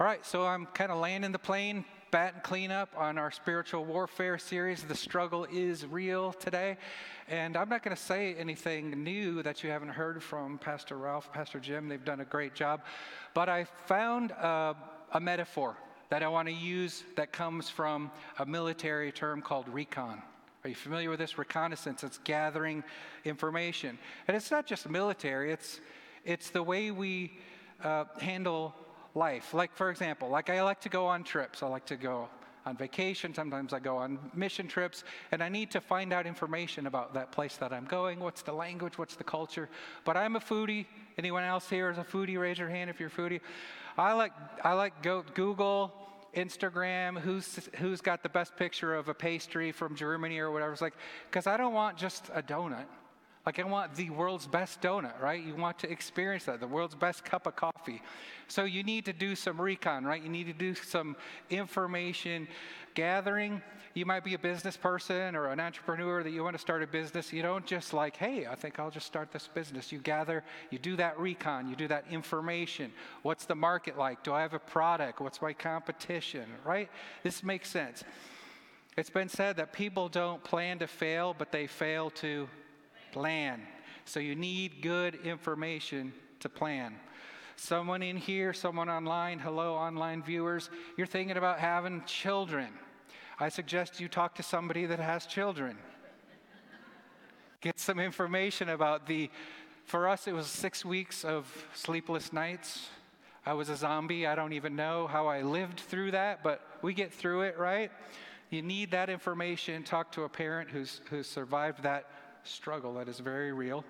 All right, so I'm kind of landing the plane, bat and cleanup on our spiritual warfare series. The struggle is real today. And I'm not going to say anything new that you haven't heard from Pastor Ralph, Pastor Jim. They've done a great job. But I found a metaphor that I want to use that comes from a military term called recon. Are you familiar with this? Reconnaissance. It's gathering information. And it's not just military, it's, it's the way we uh, handle life. Like, for example, like I like to go on trips. I like to go on vacation. Sometimes I go on mission trips, and I need to find out information about that place that I'm going. What's the language? What's the culture? But I'm a foodie. Anyone else here is a foodie? Raise your hand if you're a foodie. I like I like go Google. Instagram, who's who's got the best picture of a pastry from Germany or whatever. It's like, because I don't want just a donut. Like, I want the world's best donut, right? You want to experience that, the world's best cup of coffee. So, you need to do some recon, right? You need to do some information gathering. You might be a business person or an entrepreneur that you want to start a business. You don't just like, hey, I think I'll just start this business. You gather, you do that recon, you do that information. What's the market like? Do I have a product? What's my competition, right? This makes sense. It's been said that people don't plan to fail, but they fail to plan. So you need good information to plan. Someone in here, someone online, hello, online viewers, you're thinking about having children. I suggest you talk to somebody that has children. Get some information about the, for us, it was six weeks of sleepless nights. I was a zombie. I don't even know how I lived through that, but we get through it, right? You need that information. Talk to a parent who's, who's survived that struggle that is very real.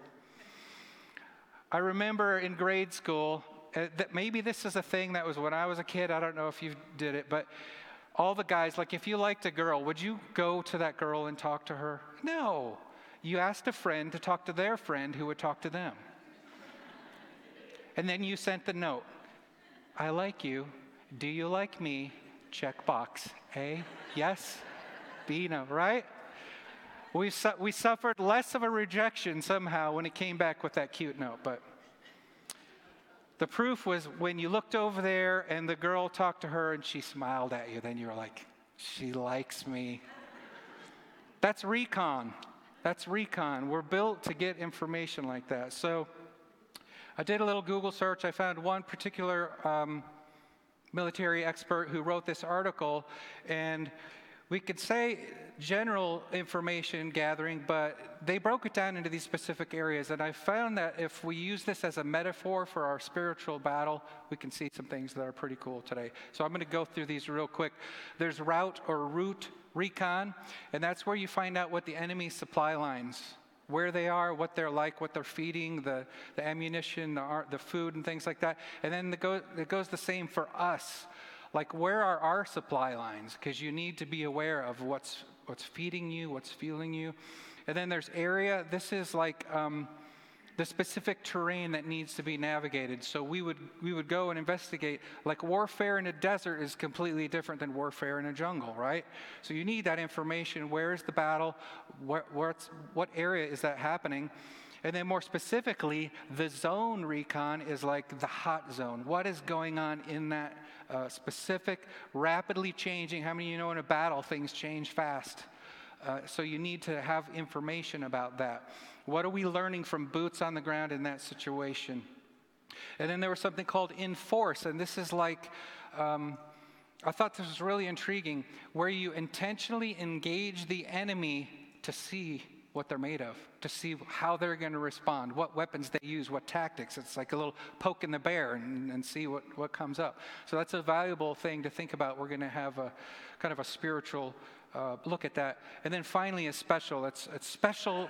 I remember in grade school, uh, that maybe this is a thing that was when I was a kid. I don't know if you did it, but all the guys, like if you liked a girl, would you go to that girl and talk to her? No. You asked a friend to talk to their friend who would talk to them. and then you sent the note I like you. Do you like me? Check box. A, yes. B, no, right? We, su- we suffered less of a rejection somehow when it came back with that cute note, but the proof was when you looked over there and the girl talked to her and she smiled at you, then you were like, she likes me. That's recon. That's recon. We're built to get information like that. So I did a little Google search. I found one particular um, military expert who wrote this article, and we could say general information gathering, but they broke it down into these specific areas. And I found that if we use this as a metaphor for our spiritual battle, we can see some things that are pretty cool today. So I'm going to go through these real quick. There's route or route recon, and that's where you find out what the enemy's supply lines where they are, what they're like, what they're feeding, the, the ammunition, the, art, the food, and things like that. And then the go, it goes the same for us. Like, where are our supply lines? Because you need to be aware of what's, what's feeding you, what's fueling you. And then there's area. This is like um, the specific terrain that needs to be navigated. So we would, we would go and investigate. Like, warfare in a desert is completely different than warfare in a jungle, right? So you need that information. Where is the battle? Where, what area is that happening? And then, more specifically, the zone recon is like the hot zone. What is going on in that uh, specific, rapidly changing. How many of you know in a battle things change fast? Uh, so you need to have information about that. What are we learning from boots on the ground in that situation? And then there was something called enforce, and this is like, um, I thought this was really intriguing, where you intentionally engage the enemy to see what they're made of, to see how they're going to respond, what weapons they use, what tactics. It's like a little poke in the bear and, and see what, what comes up. So that's a valuable thing to think about. We're going to have a kind of a spiritual uh, look at that. And then finally, a special. It's, it's special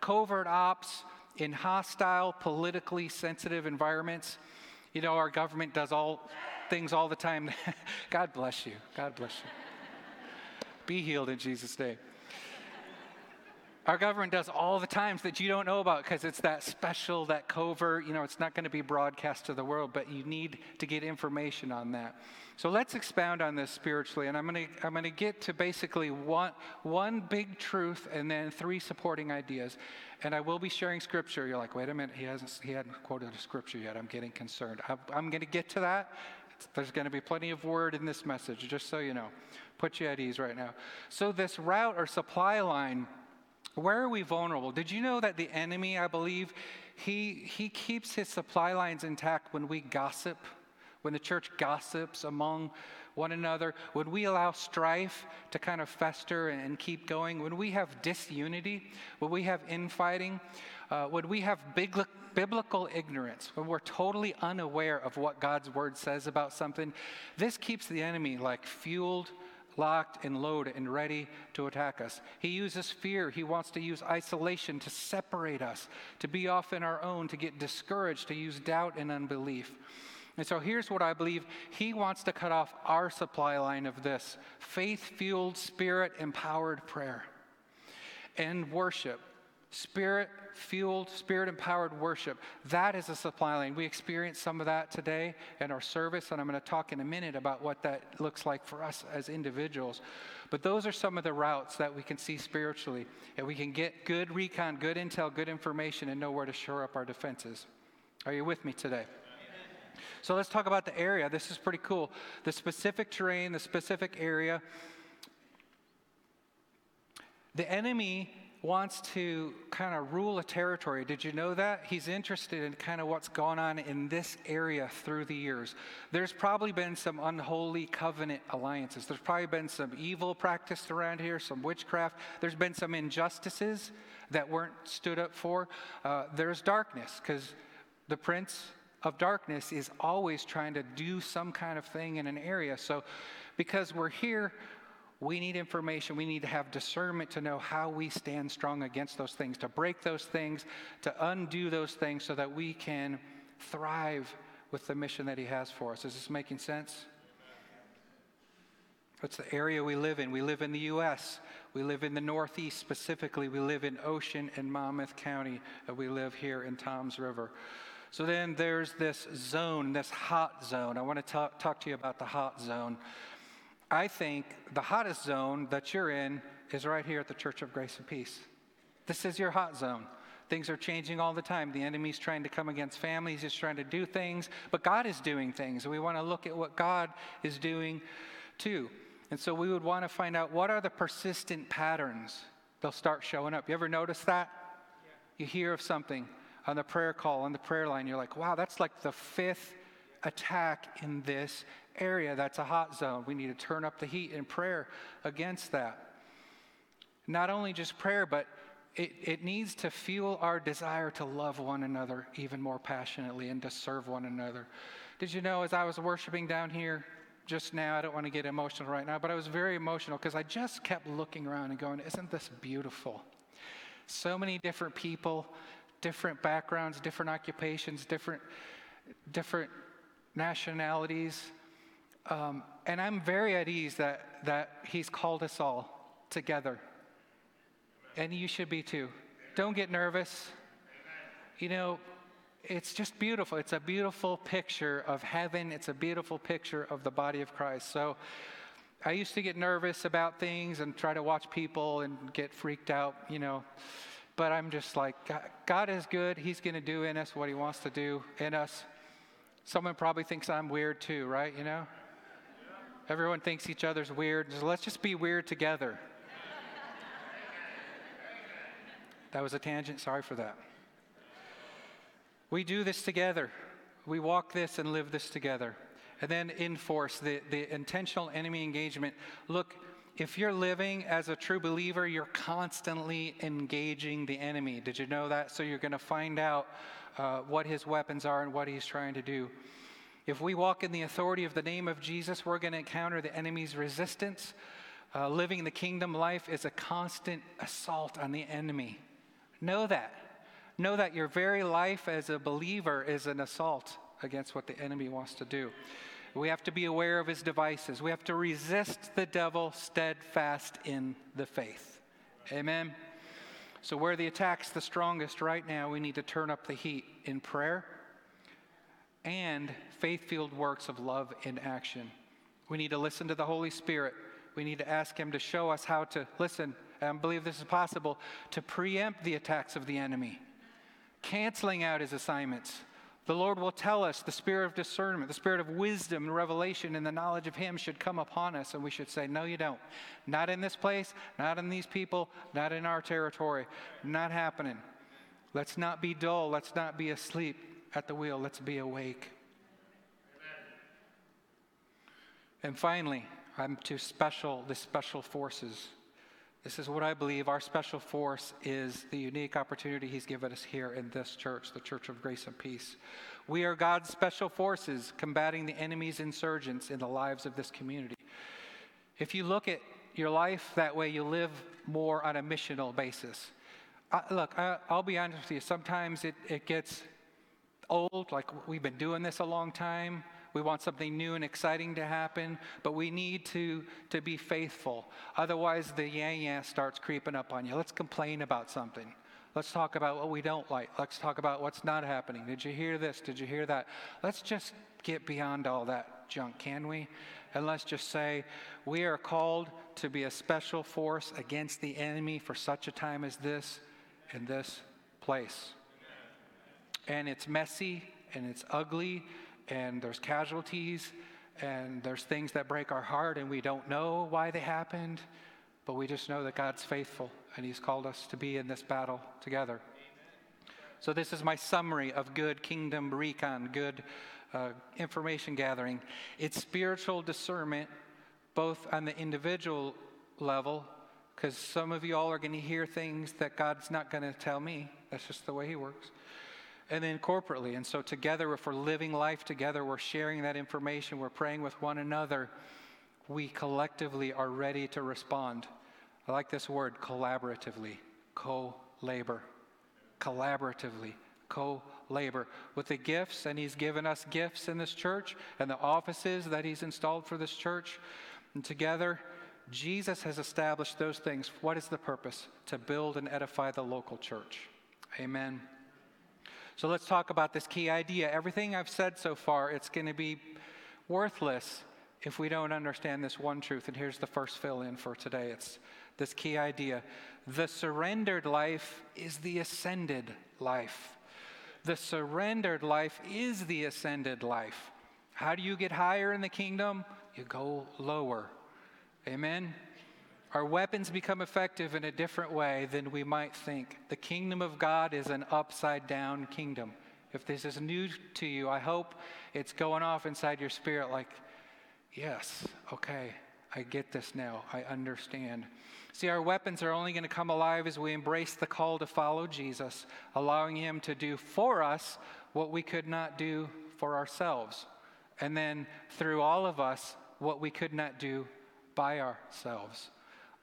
covert ops in hostile, politically sensitive environments. You know, our government does all things all the time. God bless you. God bless you. Be healed in Jesus' name. Our government does all the times that you don't know about because it's that special, that covert, you know, it's not going to be broadcast to the world, but you need to get information on that. So let's expound on this spiritually. And I'm going to, I'm going to get to basically one, one big truth and then three supporting ideas. And I will be sharing scripture. You're like, wait a minute, he, hasn't, he hadn't quoted a scripture yet. I'm getting concerned. I'm, I'm going to get to that. There's going to be plenty of word in this message, just so you know. Put you at ease right now. So, this route or supply line, where are we vulnerable? Did you know that the enemy, I believe, he, he keeps his supply lines intact when we gossip, when the church gossips among one another, when we allow strife to kind of fester and keep going, when we have disunity, when we have infighting, uh, when we have big, biblical ignorance, when we're totally unaware of what God's word says about something, this keeps the enemy like fueled, locked, and loaded and ready to attack us. He uses fear. He wants to use isolation to separate us, to be off in our own, to get discouraged, to use doubt and unbelief. And so here's what I believe He wants to cut off our supply line of this faith fueled, spirit empowered prayer and worship. Spirit fueled, spirit empowered worship. That is a supply line. We experienced some of that today in our service, and I'm going to talk in a minute about what that looks like for us as individuals. But those are some of the routes that we can see spiritually, and we can get good recon, good intel, good information, and know where to shore up our defenses. Are you with me today? So let's talk about the area. This is pretty cool. The specific terrain, the specific area. The enemy wants to kind of rule a territory. Did you know that? He's interested in kind of what's gone on in this area through the years. There's probably been some unholy covenant alliances. There's probably been some evil practiced around here, some witchcraft. There's been some injustices that weren't stood up for. Uh, there's darkness because the prince of darkness is always trying to do some kind of thing in an area. So, because we're here, we need information. We need to have discernment to know how we stand strong against those things, to break those things, to undo those things so that we can thrive with the mission that He has for us. Is this making sense? What's the area we live in? We live in the U.S. We live in the Northeast specifically. We live in Ocean and Monmouth County. And we live here in Toms River. So then there's this zone, this hot zone. I want to talk, talk to you about the hot zone. I think the hottest zone that you're in is right here at the Church of Grace and Peace. This is your hot zone. Things are changing all the time. The enemy's trying to come against families, he's trying to do things, but God is doing things. And we want to look at what God is doing too. And so we would want to find out what are the persistent patterns they'll start showing up. You ever notice that? You hear of something on the prayer call, on the prayer line, you're like, wow, that's like the fifth attack in this area. That's a hot zone. We need to turn up the heat in prayer against that. Not only just prayer, but it, it needs to fuel our desire to love one another even more passionately and to serve one another. Did you know as I was worshiping down here just now, I don't want to get emotional right now, but I was very emotional because I just kept looking around and going, Isn't this beautiful? So many different people, different backgrounds, different occupations, different, different nationalities. Um, and I'm very at ease that, that He's called us all together. And you should be too. Don't get nervous. You know, it's just beautiful. It's a beautiful picture of heaven, it's a beautiful picture of the body of Christ. So I used to get nervous about things and try to watch people and get freaked out, you know. But I'm just like, God is good. He's going to do in us what He wants to do in us. Someone probably thinks I'm weird too, right? You know? Everyone thinks each other's weird. So let's just be weird together. That was a tangent. Sorry for that. We do this together. We walk this and live this together. And then enforce the, the intentional enemy engagement. Look, if you're living as a true believer, you're constantly engaging the enemy. Did you know that? So you're going to find out uh, what his weapons are and what he's trying to do. If we walk in the authority of the name of Jesus, we're going to encounter the enemy's resistance. Uh, living the kingdom life is a constant assault on the enemy. Know that. Know that your very life as a believer is an assault against what the enemy wants to do. We have to be aware of his devices. We have to resist the devil steadfast in the faith. Amen. So, where the attack's the strongest right now, we need to turn up the heat in prayer and faith filled works of love in action. We need to listen to the Holy Spirit. We need to ask Him to show us how to listen, and believe this is possible, to preempt the attacks of the enemy, canceling out his assignments. The Lord will tell us the spirit of discernment, the spirit of wisdom and revelation and the knowledge of Him should come upon us, and we should say, No, you don't. Not in this place, not in these people, not in our territory. Not happening. Let's not be dull. Let's not be asleep at the wheel. Let's be awake. And finally, I'm to special, the special forces. This is what I believe our special force is the unique opportunity He's given us here in this church, the Church of Grace and Peace. We are God's special forces combating the enemy's insurgents in the lives of this community. If you look at your life that way, you live more on a missional basis. I, look, I, will be honest with you, sometimes it, it gets old, like we've been doing this a long time. We want something new and exciting to happen, but we need to, to be faithful. Otherwise, the yang yang starts creeping up on you. Let's complain about something. Let's talk about what we don't like. Let's talk about what's not happening. Did you hear this? Did you hear that? Let's just get beyond all that junk, can we? And let's just say we are called to be a special force against the enemy for such a time as this in this place. And it's messy and it's ugly and there's casualties and there's things that break our heart and we don't know why they happened, but we just know that God's faithful and He's called us to be in this battle together. So, this is my summary of good kingdom recon, good uh, information gathering. It's spiritual discernment, both on the individual level, because some of you all are going to hear things that God's not going to tell me. That's just the way He works and then corporately. And so, together, if we're living life together, we're sharing that information, we're praying with one another, we collectively are ready to respond. I like this word collaboratively, co labor. Collaboratively, co labor. With the gifts, and He's given us gifts in this church and the offices that He's installed for this church. And together, Jesus has established those things. What is the purpose? To build and edify the local church. Amen. So let's talk about this key idea. Everything I've said so far, it's going to be worthless if we don't understand this one truth. And here's the first fill in for today it's this key idea the surrendered life is the ascended life. The surrendered life is the ascended life. How do you get higher in the kingdom? You go lower. Amen? Our weapons become effective in a different way than we might think. The kingdom of God is an upside down kingdom. If this is new to you, I hope it's going off inside your spirit like, yes, okay, I get this now. I understand. See, our weapons are only going to come alive as we embrace the call to follow Jesus, allowing Him to do for us what we could not do for ourselves. And then through all of us, what we could not do by ourselves.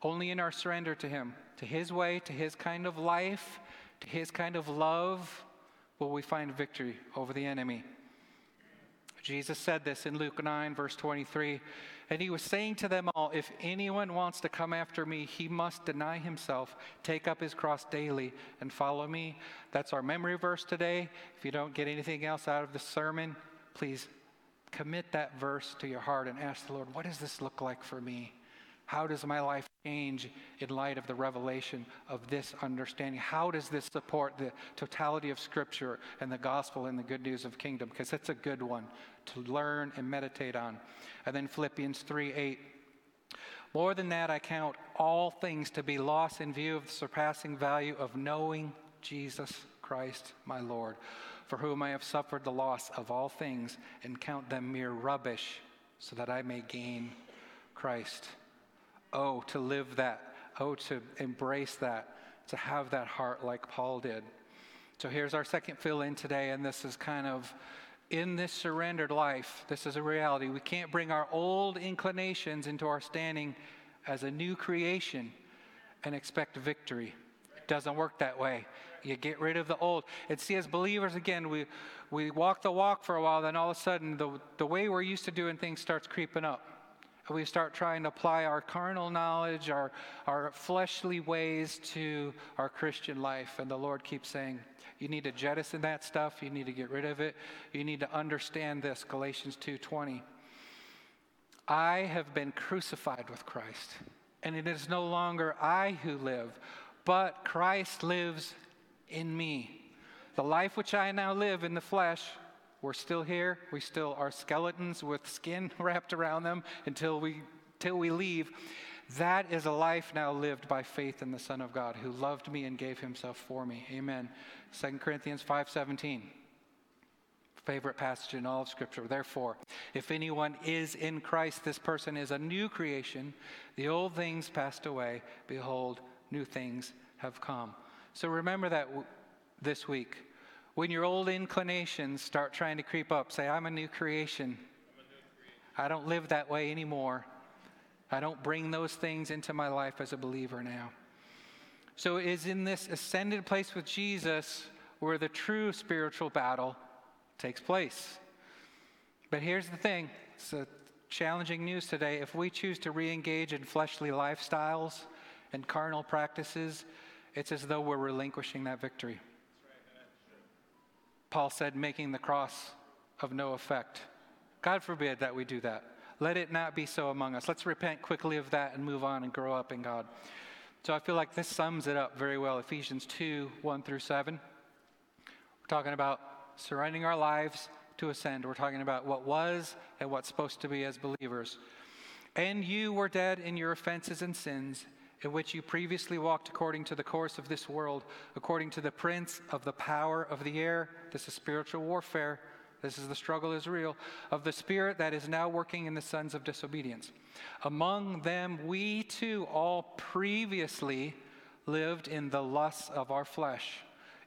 Only in our surrender to Him, to His way, to His kind of life, to His kind of love, will we find victory over the enemy. Jesus said this in Luke 9, verse 23. And he was saying to them all, If anyone wants to come after me, he must deny himself, take up his cross daily, and follow me. That's our memory verse today. If you don't get anything else out of the sermon, please commit that verse to your heart and ask the Lord, What does this look like for me? How does my life change in light of the revelation of this understanding? How does this support the totality of Scripture and the gospel and the good news of kingdom? Because it's a good one to learn and meditate on. And then Philippians 3 8. More than that, I count all things to be lost in view of the surpassing value of knowing Jesus Christ, my Lord, for whom I have suffered the loss of all things and count them mere rubbish, so that I may gain Christ. Oh, to live that. Oh, to embrace that, to have that heart like Paul did. So here's our second fill in today, and this is kind of in this surrendered life, this is a reality. We can't bring our old inclinations into our standing as a new creation and expect victory. It doesn't work that way. You get rid of the old. And see, as believers, again, we, we walk the walk for a while, then all of a sudden, the, the way we're used to doing things starts creeping up we start trying to apply our carnal knowledge, our, our fleshly ways to our Christian life. And the Lord keeps saying, you need to jettison that stuff, you need to get rid of it, you need to understand this, Galatians 2:20. I have been crucified with Christ, and it is no longer I who live, but Christ lives in me. The life which I now live in the flesh, We're still here. We still are skeletons with skin wrapped around them until we, until we leave. That is a life now lived by faith in the Son of God who loved me and gave himself for me. Amen. 2 Corinthians 5:17. Favorite passage in all of Scripture. Therefore, if anyone is in Christ, this person is a new creation. The old things passed away. Behold, new things have come. So remember that w- this week. When your old inclinations start trying to creep up, say, I'm a new creation. I don't live that way anymore. I don't bring those things into my life as a believer now. So it is in this ascended place with Jesus where the true spiritual battle takes place. But here's the thing it's a challenging news today. If we choose to re engage in fleshly lifestyles and carnal practices, it's as though we're relinquishing that victory. Paul said, making the cross of no effect. God forbid that we do that. Let it not be so among us. Let's repent quickly of that and move on and grow up in God. So I feel like this sums it up very well. Ephesians 2 1 through 7. We're talking about surrendering our lives to ascend. We're talking about what was and what's supposed to be as believers. And you were dead in your offenses and sins, in which you previously walked according to the course of this world, according to the prince of the power of the air. This is spiritual warfare this is the struggle is real, of the spirit that is now working in the sons of disobedience. Among them, we too all previously lived in the lusts of our flesh,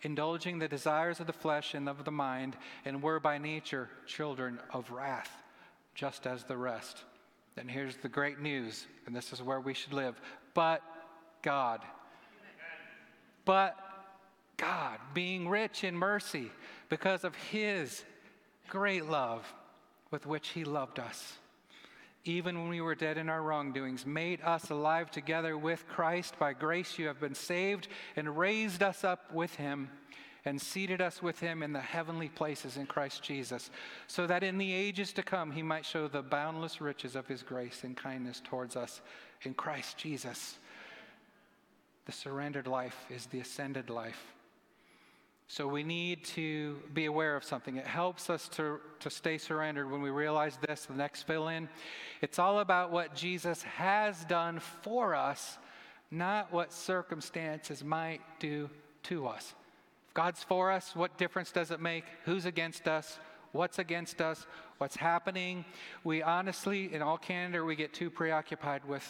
indulging the desires of the flesh and of the mind, and were by nature children of wrath, just as the rest. And here's the great news, and this is where we should live. But God, but God, being rich in mercy because of his great love with which he loved us. Even when we were dead in our wrongdoings, made us alive together with Christ. By grace you have been saved and raised us up with him and seated us with him in the heavenly places in Christ Jesus, so that in the ages to come he might show the boundless riches of his grace and kindness towards us in Christ Jesus. The surrendered life is the ascended life. So we need to be aware of something. It helps us to, to stay surrendered when we realize this, the next fill in. It's all about what Jesus has done for us, not what circumstances might do to us. If God's for us, what difference does it make? Who's against us? What's against us? What's happening? We honestly, in all candor, we get too preoccupied with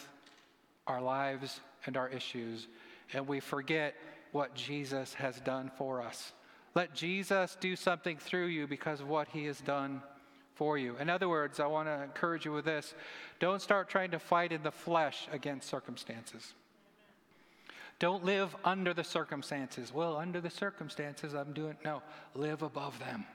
our lives and our issues, and we forget what Jesus has done for us. Let Jesus do something through you because of what he has done for you. In other words, I want to encourage you with this don't start trying to fight in the flesh against circumstances. Don't live under the circumstances. Well, under the circumstances, I'm doing. No, live above them.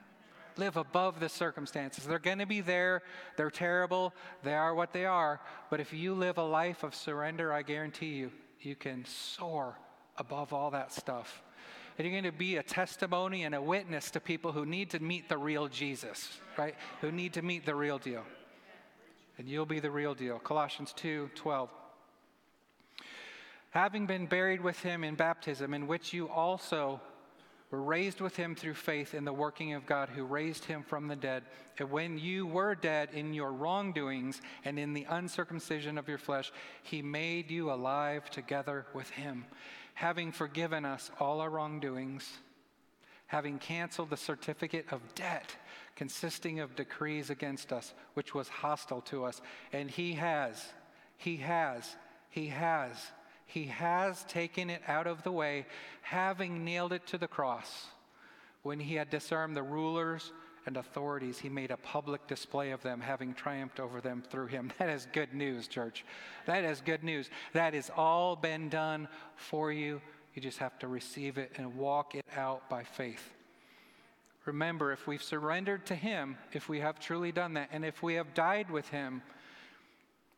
Live above the circumstances. They're going to be there. They're terrible. They are what they are. But if you live a life of surrender, I guarantee you, you can soar above all that stuff. And you're going to be a testimony and a witness to people who need to meet the real Jesus, right? Who need to meet the real deal. And you'll be the real deal. Colossians 2 12. Having been buried with him in baptism, in which you also were raised with him through faith in the working of God who raised him from the dead. And when you were dead in your wrongdoings and in the uncircumcision of your flesh, he made you alive together with him having forgiven us all our wrongdoings, having canceled the certificate of debt consisting of decrees against us, which was hostile to us. And he has, he has, he has, he has taken it out of the way, having nailed it to the cross. When he had disarmed the rulers and authorities, he made a public display of them, having triumphed over them through him. That is good news, church. That is good news. That has all been done for you. You just have to receive it and walk it out by faith. Remember, if we've surrendered to him, if we have truly done that, and if we have died with him,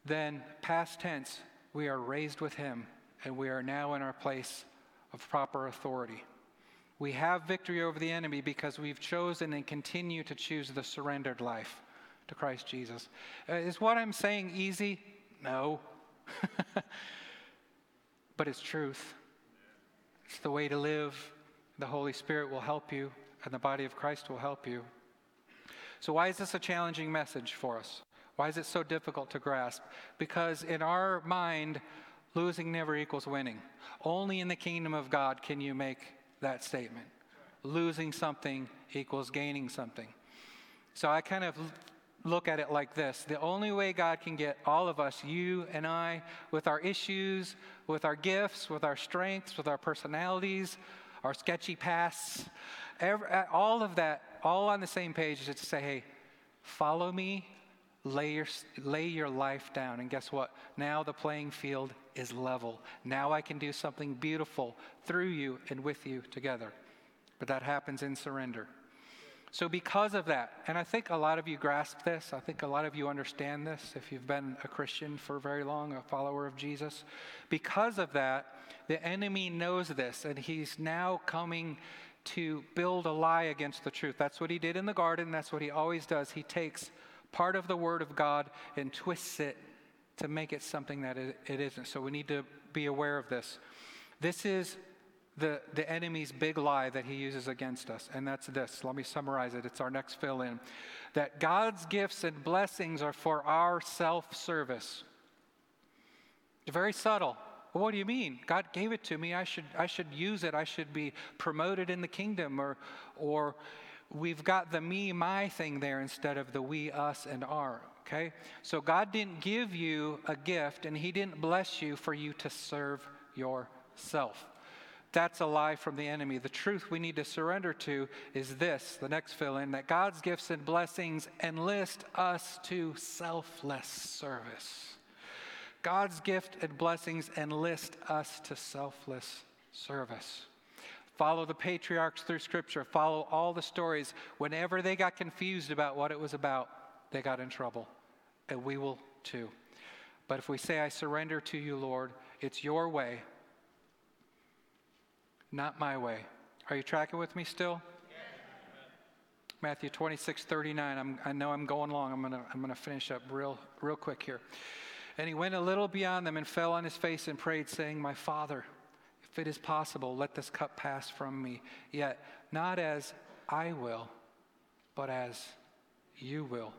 then past tense, we are raised with him, and we are now in our place of proper authority. We have victory over the enemy because we've chosen and continue to choose the surrendered life to Christ Jesus. Uh, is what I'm saying easy? No. but it's truth. It's the way to live. The Holy Spirit will help you, and the body of Christ will help you. So, why is this a challenging message for us? Why is it so difficult to grasp? Because in our mind, losing never equals winning. Only in the kingdom of God can you make that statement. Losing something equals gaining something. So I kind of look at it like this the only way God can get all of us, you and I, with our issues, with our gifts, with our strengths, with our personalities, our sketchy pasts, every, all of that, all on the same page is to say, hey, follow me, lay your, lay your life down. And guess what? Now the playing field is level. Now I can do something beautiful through you and with you together. But that happens in surrender. So, because of that, and I think a lot of you grasp this, I think a lot of you understand this if you've been a Christian for very long, a follower of Jesus. Because of that, the enemy knows this, and he's now coming to build a lie against the truth. That's what he did in the garden, that's what he always does. He takes part of the Word of God and twists it to make it something that it isn't. So, we need to be aware of this. This is the, the enemy's big lie that he uses against us, and that's this. Let me summarize it. It's our next fill in. That God's gifts and blessings are for our self service. Very subtle. Well, what do you mean? God gave it to me. I should, I should use it. I should be promoted in the kingdom. Or, or we've got the me, my thing there instead of the we, us, and our. Okay? So God didn't give you a gift and He didn't bless you for you to serve yourself. That's a lie from the enemy. The truth we need to surrender to is this the next fill in that God's gifts and blessings enlist us to selfless service. God's gift and blessings enlist us to selfless service. Follow the patriarchs through Scripture, follow all the stories. Whenever they got confused about what it was about, they got in trouble. And we will too. But if we say, I surrender to you, Lord, it's your way, not my way. Are you tracking with me still? Matthew 26, 39. I'm, i know I'm going long. I'm going to I'm to finish up real, real quick here. And he went a little beyond them and fell on his face and prayed, saying, My Father, if it is possible, let this cup pass from me. Yet not as I will, but as you will.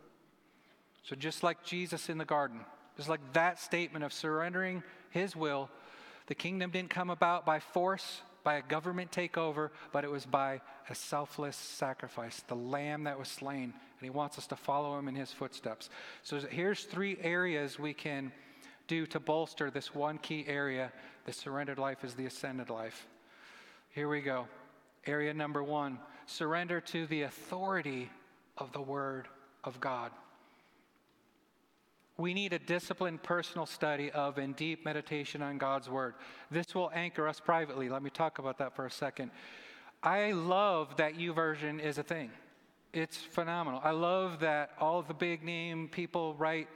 So just like Jesus in the garden, just like that statement of surrendering his will, the kingdom didn't come about by force, by a government takeover, but it was by a selfless sacrifice, the lamb that was slain. And he wants us to follow him in his footsteps. So here's three areas we can do to bolster this one key area the surrendered life is the ascended life. Here we go. Area number one surrender to the authority of the Word of God. We need a disciplined personal study of and deep meditation on God's Word. This will anchor us privately. Let me talk about that for a second. I love that U YouVersion is a thing. It's phenomenal. I love that all the big name people write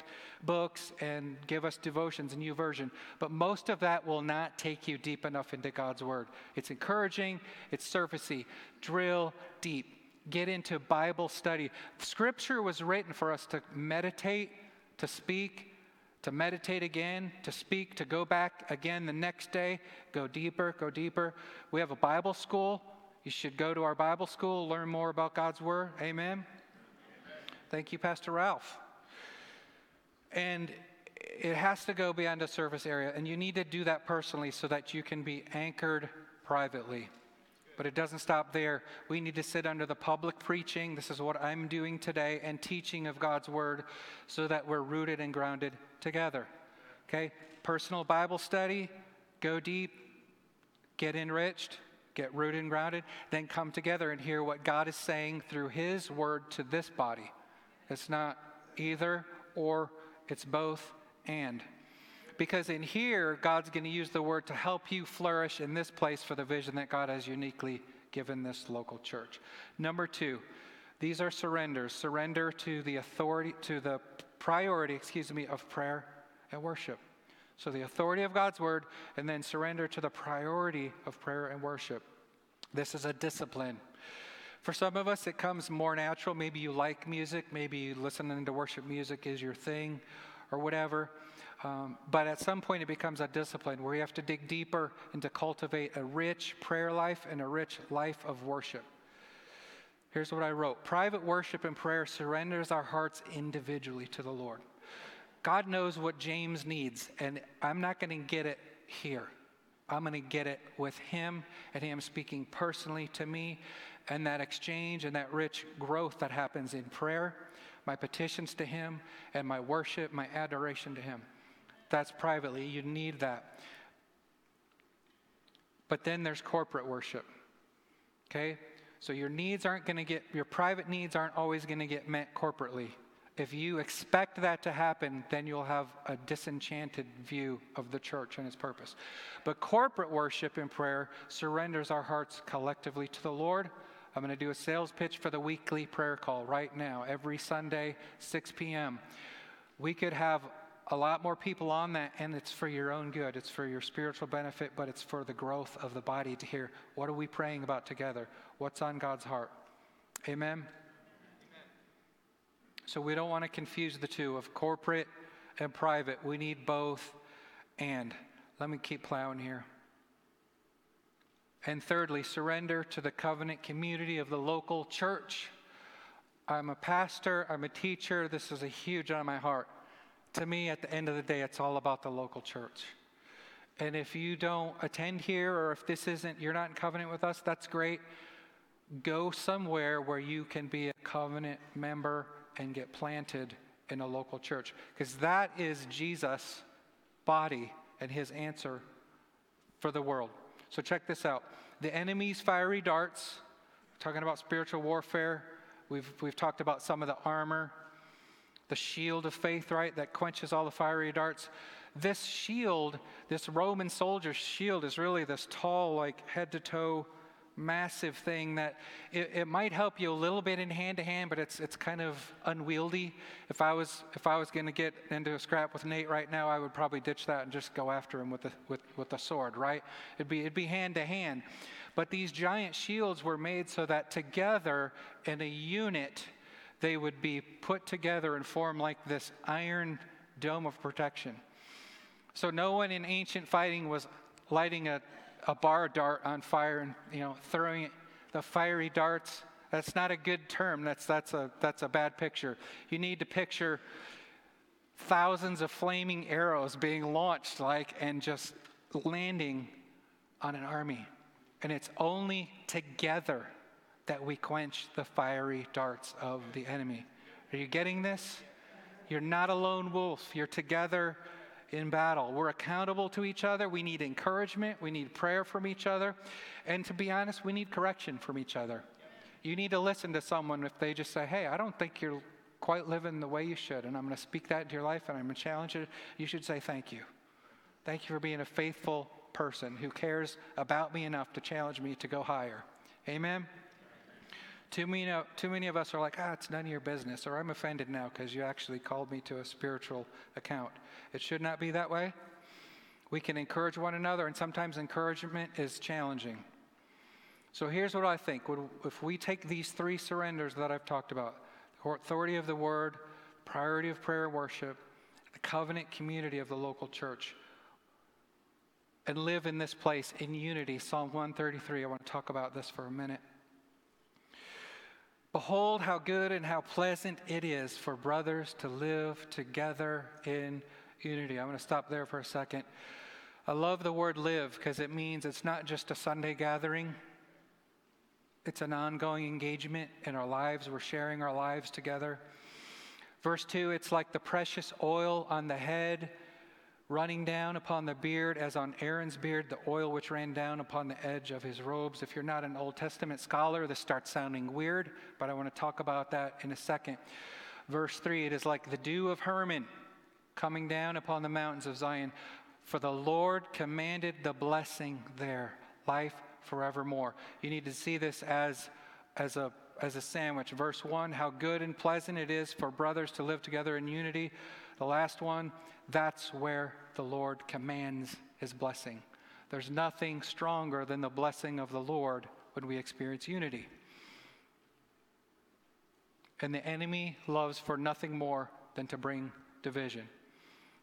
books and give us devotions a new YouVersion, but most of that will not take you deep enough into God's Word. It's encouraging, it's surfacey. Drill deep. Get into Bible study. Scripture was written for us to meditate to speak, to meditate again, to speak, to go back again the next day, go deeper, go deeper. We have a Bible school. You should go to our Bible school, learn more about God's Word. Amen. Amen. Thank you, Pastor Ralph. And it has to go beyond a service area, and you need to do that personally so that you can be anchored privately. But it doesn't stop there. We need to sit under the public preaching. This is what I'm doing today and teaching of God's word so that we're rooted and grounded together. Okay? Personal Bible study, go deep, get enriched, get rooted and grounded, then come together and hear what God is saying through His word to this body. It's not either or, it's both and. Because in here, God's going to use the word to help you flourish in this place for the vision that God has uniquely given this local church. Number two, these are surrenders. Surrender to the authority, to the priority, excuse me, of prayer and worship. So the authority of God's word, and then surrender to the priority of prayer and worship. This is a discipline. For some of us, it comes more natural. Maybe you like music, maybe listening to worship music is your thing, or whatever. Um, but at some point, it becomes a discipline where you have to dig deeper and to cultivate a rich prayer life and a rich life of worship. Here's what I wrote Private worship and prayer surrenders our hearts individually to the Lord. God knows what James needs, and I'm not going to get it here. I'm going to get it with him and him speaking personally to me and that exchange and that rich growth that happens in prayer, my petitions to him, and my worship, my adoration to him. That's privately. You need that. But then there's corporate worship. Okay? So your needs aren't going to get, your private needs aren't always going to get met corporately. If you expect that to happen, then you'll have a disenchanted view of the church and its purpose. But corporate worship and prayer surrenders our hearts collectively to the Lord. I'm going to do a sales pitch for the weekly prayer call right now, every Sunday, 6 p.m. We could have a lot more people on that, and it's for your own good. It's for your spiritual benefit, but it's for the growth of the body to hear what are we praying about together? What's on God's heart? Amen. So we don't want to confuse the two of corporate and private. We need both. And let me keep plowing here. And thirdly, surrender to the covenant community of the local church. I'm a pastor, I'm a teacher. This is a huge on my heart. To me, at the end of the day, it's all about the local church. And if you don't attend here, or if this isn't, you're not in covenant with us, that's great. Go somewhere where you can be a covenant member and get planted in a local church because that is Jesus' body and his answer for the world. So check this out. The enemy's fiery darts, talking about spiritual warfare. We've, we've talked about some of the armor, the shield of faith, right, that quenches all the fiery darts. This shield, this Roman soldier's shield, is really this tall, like head to toe massive thing that it, it, might help you a little bit in hand to hand, but it's it's kind of unwieldy. If I was if I was going to get into a scrap with Nate right now, I would probably ditch that and just go after him with the with with the sword. Right? It'd be it'd be hand to hand. But these giant shields were made so that together in a unit, they would be put together and form like this iron dome of protection. So no one in ancient fighting was lighting a a bar dart on fire and you know throwing the fiery darts that's not a good term. That's that's a that's a bad picture. You need to picture thousands of flaming arrows being launched like and just landing on an army. And it's only together that we quench the fiery darts of the enemy. Are you getting this? You're not a lone wolf. You're together in battle. We're accountable to each other. We need encouragement. We need prayer from each other. And to be honest, we need correction from each other. You need to listen to someone if they just say, hey, I don't think you're quite living the way you should. And I'm going to speak that into your life and I'm going to challenge you. You should say, thank you. Thank you for being a faithful person who cares about me enough to challenge me to go higher. Amen. Too many, too many of us are like, ah, it's none of your business, or I'm offended now because you actually called me to a spiritual account. It should not be that way. We can encourage one another, and sometimes encouragement is challenging. So here's what I think. If we take these three surrenders that I've talked about authority of the word, priority of prayer and worship, the covenant community of the local church, and live in this place in unity, Psalm 133, I want to talk about this for a minute. Behold, how good and how pleasant it is for brothers to live together in unity. I'm going to stop there for a second. I love the word live because it means it's not just a Sunday gathering, it's an ongoing engagement in our lives. We're sharing our lives together. Verse 2 it's like the precious oil on the head running down upon the beard, as on Aaron's beard, the oil which ran down upon the edge of his robes. If you're not an Old Testament scholar, this starts sounding weird, but I want to talk about that in a second. Verse 3 it is like the dew of Hermon coming down upon the mountains of Zion. For the Lord commanded the blessing there, life forevermore. You need to see this as, as a as a sandwich. Verse 1 How good and pleasant it is for brothers to live together in unity. The last one, that's where the Lord commands his blessing. There's nothing stronger than the blessing of the Lord when we experience unity. And the enemy loves for nothing more than to bring division.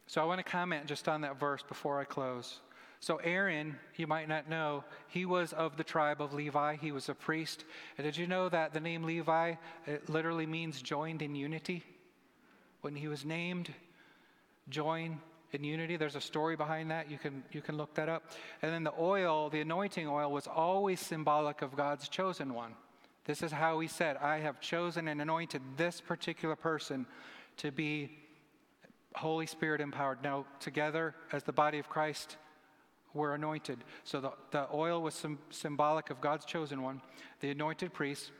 So I want to comment just on that verse before I close. So, Aaron, you might not know, he was of the tribe of Levi. He was a priest. And did you know that the name Levi it literally means joined in unity? When he was named, join in unity. There's a story behind that. You can, you can look that up. And then the oil, the anointing oil, was always symbolic of God's chosen one. This is how he said, I have chosen and anointed this particular person to be Holy Spirit empowered. Now, together as the body of Christ, we're anointed. So the, the oil was symbolic of God's chosen one, the anointed priest.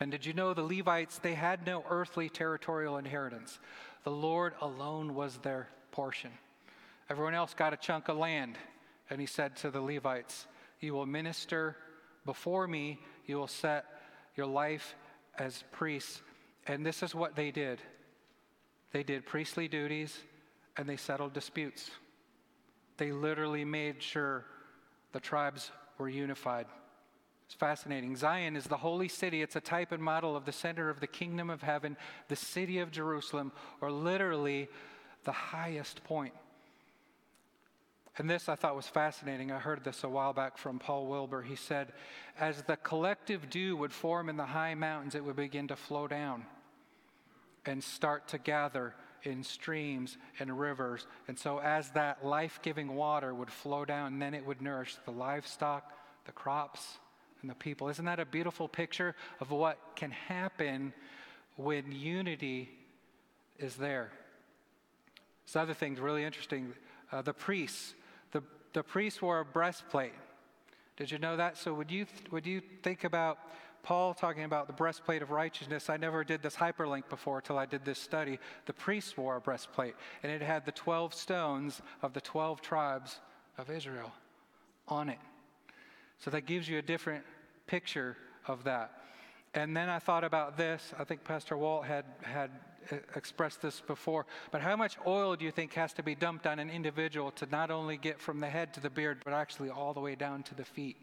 And did you know the Levites, they had no earthly territorial inheritance? The Lord alone was their portion. Everyone else got a chunk of land. And he said to the Levites, You will minister before me, you will set your life as priests. And this is what they did they did priestly duties and they settled disputes. They literally made sure the tribes were unified. It's fascinating. Zion is the holy city. It's a type and model of the center of the kingdom of heaven, the city of Jerusalem, or literally the highest point. And this I thought was fascinating. I heard this a while back from Paul Wilbur. He said, As the collective dew would form in the high mountains, it would begin to flow down and start to gather in streams and rivers. And so, as that life giving water would flow down, then it would nourish the livestock, the crops, and the people. Isn't that a beautiful picture of what can happen when unity is there? This other thing's really interesting. Uh, the priests, the, the priests wore a breastplate. Did you know that? So would you would you think about Paul talking about the breastplate of righteousness? I never did this hyperlink before until I did this study. The priests wore a breastplate, and it had the 12 stones of the 12 tribes of Israel on it. So that gives you a different picture of that. And then I thought about this. I think Pastor Walt had, had expressed this before. But how much oil do you think has to be dumped on an individual to not only get from the head to the beard, but actually all the way down to the feet?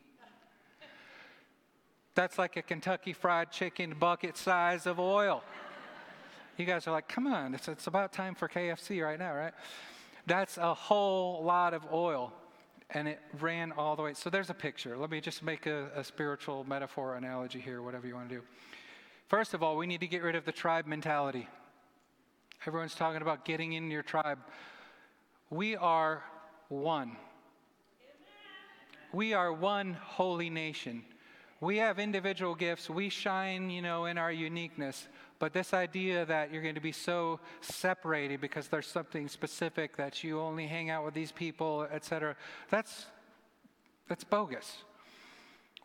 That's like a Kentucky Fried Chicken bucket size of oil. You guys are like, come on, it's, it's about time for KFC right now, right? That's a whole lot of oil and it ran all the way. So there's a picture. Let me just make a, a spiritual metaphor analogy here, whatever you want to do. First of all, we need to get rid of the tribe mentality. Everyone's talking about getting in your tribe. We are one. We are one holy nation. We have individual gifts. We shine, you know, in our uniqueness. But this idea that you're going to be so separated because there's something specific that you only hang out with these people, etc., that's that's bogus.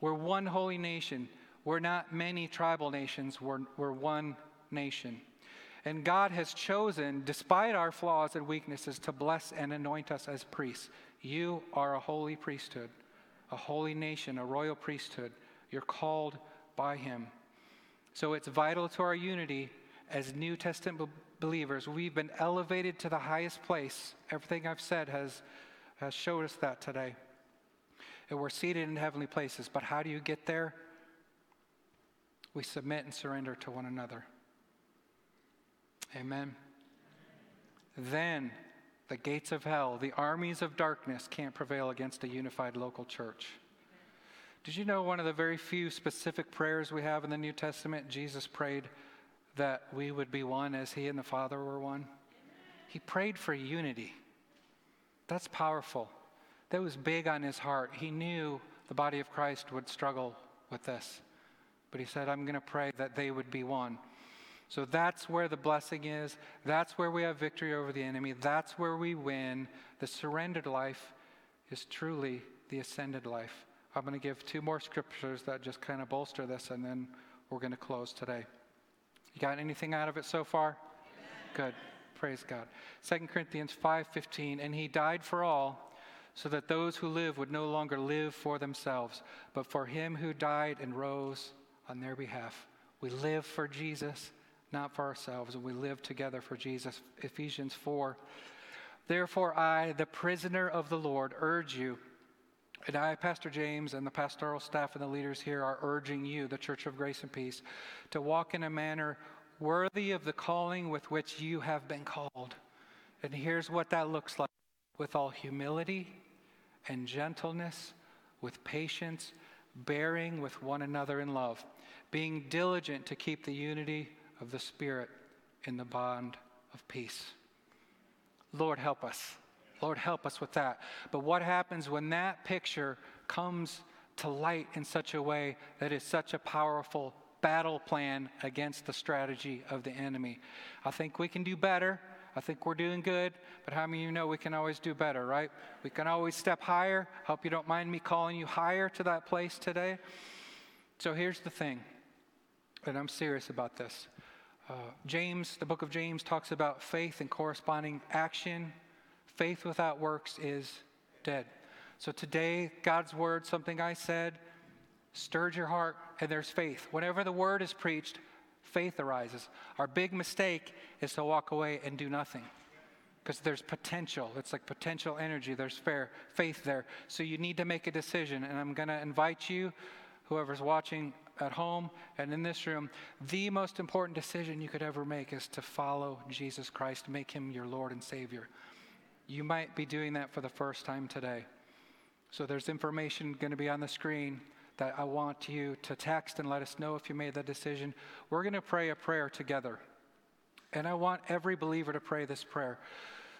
We're one holy nation. We're not many tribal nations. We're, we're one nation. And God has chosen, despite our flaws and weaknesses, to bless and anoint us as priests. You are a holy priesthood, a holy nation, a royal priesthood. You're called by Him. So it's vital to our unity as New Testament believers. We've been elevated to the highest place. Everything I've said has, has showed us that today. And we're seated in heavenly places. But how do you get there? We submit and surrender to one another. Amen. Then the gates of hell, the armies of darkness can't prevail against a unified local church. Did you know one of the very few specific prayers we have in the New Testament? Jesus prayed that we would be one as he and the Father were one. He prayed for unity. That's powerful. That was big on his heart. He knew the body of Christ would struggle with this. But he said, I'm going to pray that they would be one. So that's where the blessing is. That's where we have victory over the enemy. That's where we win. The surrendered life is truly the ascended life. I'm going to give two more scriptures that just kind of bolster this, and then we're going to close today. You got anything out of it so far? Good. Praise God. 2 Corinthians 5:15, and he died for all, so that those who live would no longer live for themselves, but for him who died and rose on their behalf. We live for Jesus, not for ourselves, and we live together for Jesus. Ephesians 4. Therefore, I, the prisoner of the Lord, urge you and I, Pastor James, and the pastoral staff and the leaders here are urging you, the Church of Grace and Peace, to walk in a manner worthy of the calling with which you have been called. And here's what that looks like with all humility and gentleness, with patience, bearing with one another in love, being diligent to keep the unity of the Spirit in the bond of peace. Lord, help us. Lord, help us with that. But what happens when that picture comes to light in such a way that is such a powerful battle plan against the strategy of the enemy? I think we can do better. I think we're doing good, but how many of you know we can always do better, right? We can always step higher. Hope you don't mind me calling you higher to that place today. So here's the thing, and I'm serious about this. Uh, James, the book of James, talks about faith and corresponding action. Faith without works is dead. So today, God's word, something I said, stirred your heart, and there's faith. Whenever the word is preached, faith arises. Our big mistake is to walk away and do nothing because there's potential. It's like potential energy. There's fair faith there. So you need to make a decision. And I'm going to invite you, whoever's watching at home and in this room, the most important decision you could ever make is to follow Jesus Christ, make him your Lord and Savior. You might be doing that for the first time today. So there's information going to be on the screen that I want you to text and let us know if you made that decision. We're going to pray a prayer together. And I want every believer to pray this prayer.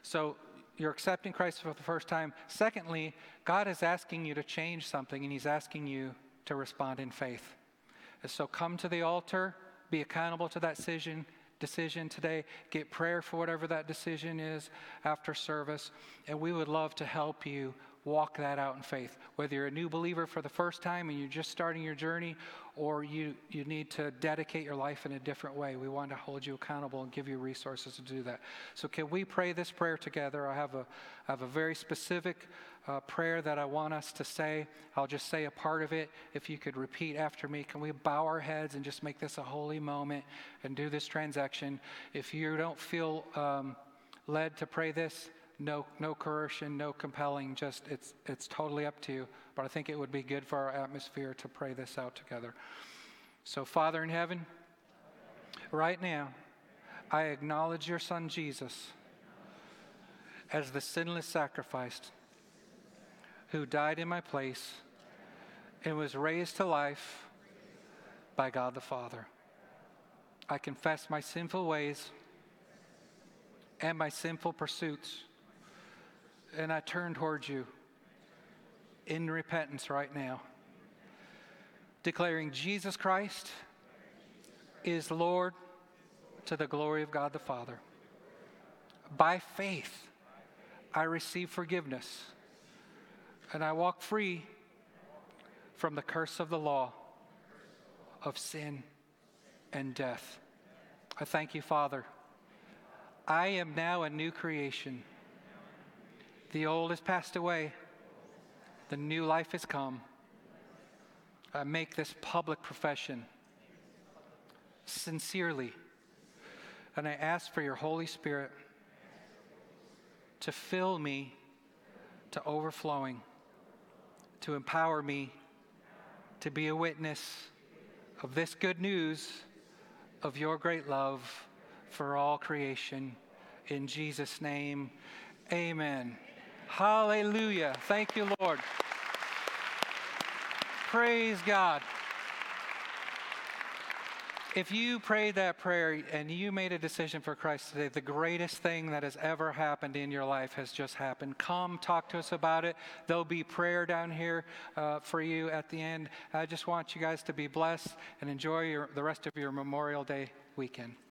So you're accepting Christ for the first time. Secondly, God is asking you to change something, and He's asking you to respond in faith. So come to the altar, be accountable to that decision, decision today. Get prayer for whatever that decision is after service. And we would love to help you walk that out in faith. Whether you're a new believer for the first time and you're just starting your journey, or you, you need to dedicate your life in a different way, we want to hold you accountable and give you resources to do that. So, can we pray this prayer together? I have a, I have a very specific uh, prayer that I want us to say. I'll just say a part of it. If you could repeat after me, can we bow our heads and just make this a holy moment and do this transaction? If you don't feel um, led to pray this, no, no coercion, no compelling, just it's, it's totally up to you. But I think it would be good for our atmosphere to pray this out together. So, Father in heaven, right now, I acknowledge your Son Jesus as the sinless sacrifice who died in my place and was raised to life by God the Father. I confess my sinful ways and my sinful pursuits and I turn towards you in repentance right now, declaring Jesus Christ is Lord to the glory of God the Father. By faith, I receive forgiveness and I walk free from the curse of the law of sin and death. I thank you, Father. I am now a new creation. The old has passed away, the new life has come. I make this public profession sincerely, and I ask for your Holy Spirit to fill me to overflowing, to empower me to be a witness of this good news of your great love for all creation. In Jesus' name, amen. Hallelujah. Thank you, Lord. Praise God. If you prayed that prayer and you made a decision for Christ today, the greatest thing that has ever happened in your life has just happened. Come talk to us about it. There'll be prayer down here uh, for you at the end. I just want you guys to be blessed and enjoy your, the rest of your Memorial Day weekend.